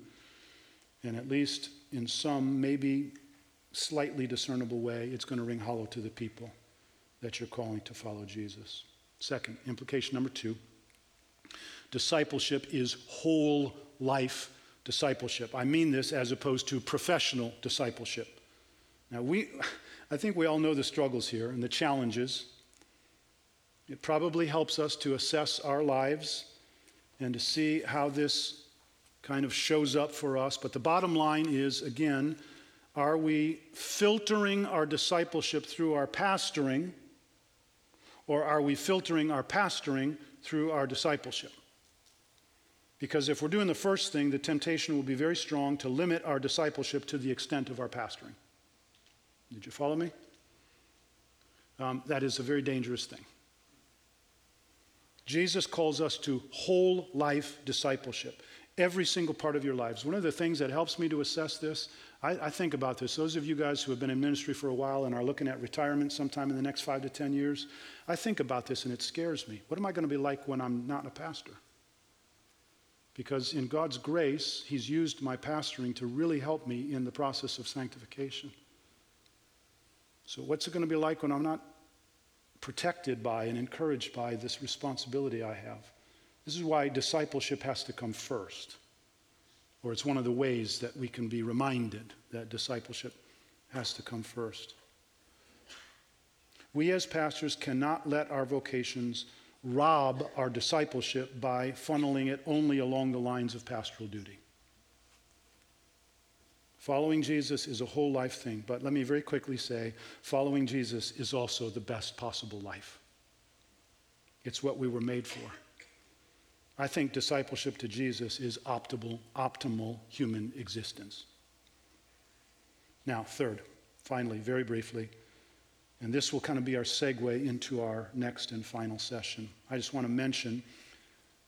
and at least in some, maybe slightly discernible way, it's going to ring hollow to the people that you're calling to follow Jesus. Second, implication number two discipleship is whole life discipleship. I mean this as opposed to professional discipleship. Now, we, I think we all know the struggles here and the challenges. It probably helps us to assess our lives and to see how this kind of shows up for us. But the bottom line is again, are we filtering our discipleship through our pastoring, or are we filtering our pastoring through our discipleship? Because if we're doing the first thing, the temptation will be very strong to limit our discipleship to the extent of our pastoring. Did you follow me? Um, that is a very dangerous thing. Jesus calls us to whole life discipleship, every single part of your lives. One of the things that helps me to assess this, I, I, think about this. Those of you guys who have been in ministry for a while and are looking at retirement sometime in the next five to 10 years, I think about this and it scares me. What am I going to be like when I'm not a pastor? Because in God's grace, He's used my pastoring to really help me in the process of sanctification. So, what's it going to be like when I'm not protected by and encouraged by this responsibility I have. This is why discipleship has to come first, or it's one of the ways that we can be reminded that discipleship has to come first. We as pastors cannot let our vocations rob our discipleship by funneling it only along the lines of pastoral duty. Following Jesus is a whole life thing, but let me very quickly say following Jesus is also the best possible life. It's what we were made for. I think discipleship to Jesus is optimal, optimal human existence. Now, third, finally, very briefly, and this will kind of be our segue into our next and final session. I just want to mention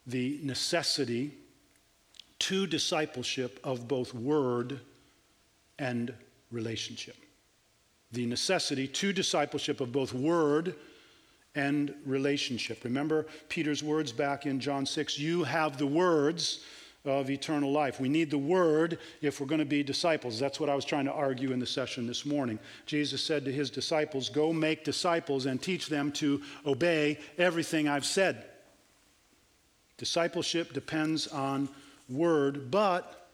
the necessity to discipleship of both word and relationship. The necessity to discipleship of both word and relationship. Remember Peter's words back in John 6 you have the words of eternal life. We need the word if we're going to be disciples. That's what I was trying to argue in the session this morning. Jesus said to his disciples, Go make disciples and teach them to obey everything I've said. Discipleship depends on word, but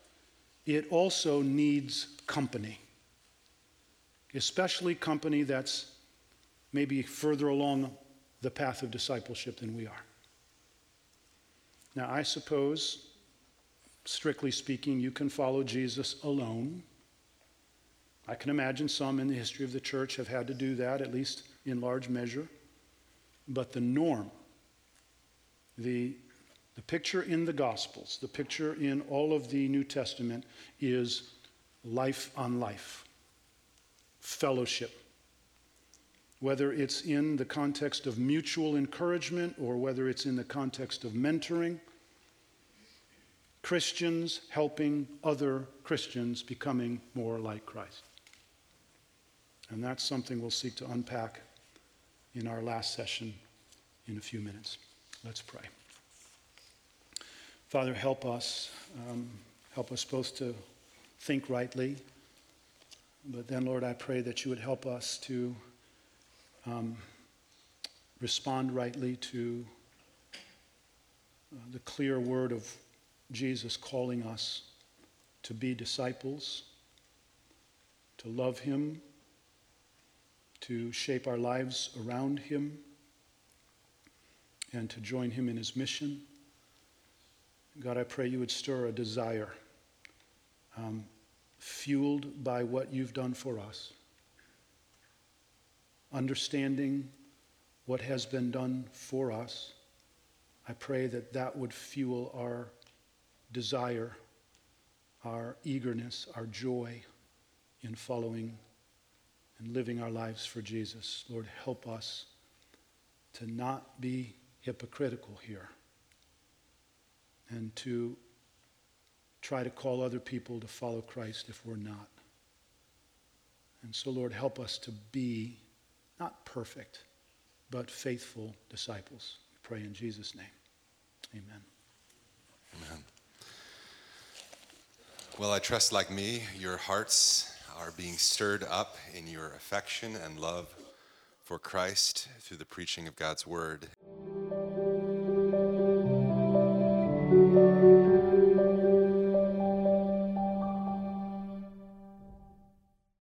it also needs company, especially company that's maybe further along the path of discipleship than we are. Now, I suppose, strictly speaking, you can follow Jesus alone. I can imagine some in the history of the church have had to do that, at least in large measure. But the norm, the, the picture in the Gospels, the picture in all of the New Testament is life on life, fellowship. Whether it's in the context of mutual encouragement or whether it's in the context of mentoring, Christians helping other Christians becoming more like Christ. And that's something we'll seek to unpack in our last session in a few minutes. Let's pray. Father, help us. Um, help us both to think rightly. But then, Lord, I pray that you would help us to um, respond rightly to uh, the clear word of Jesus calling us to be disciples, to love him, to shape our lives around him, and to join him in his mission. God, I pray you would stir a desire um, fueled by what you've done for us, understanding what has been done for us. I pray that that would fuel our desire, our eagerness, our joy in following and living our lives for Jesus. Lord, help us to not be hypocritical here and to try to call other people to follow Christ if we're not. And so, Lord, help us to be not perfect, but faithful disciples. We pray in Jesus' name. Amen. Amen. Well, I trust, like me, your hearts are being stirred up in your affection and love for Christ through the preaching of God's word.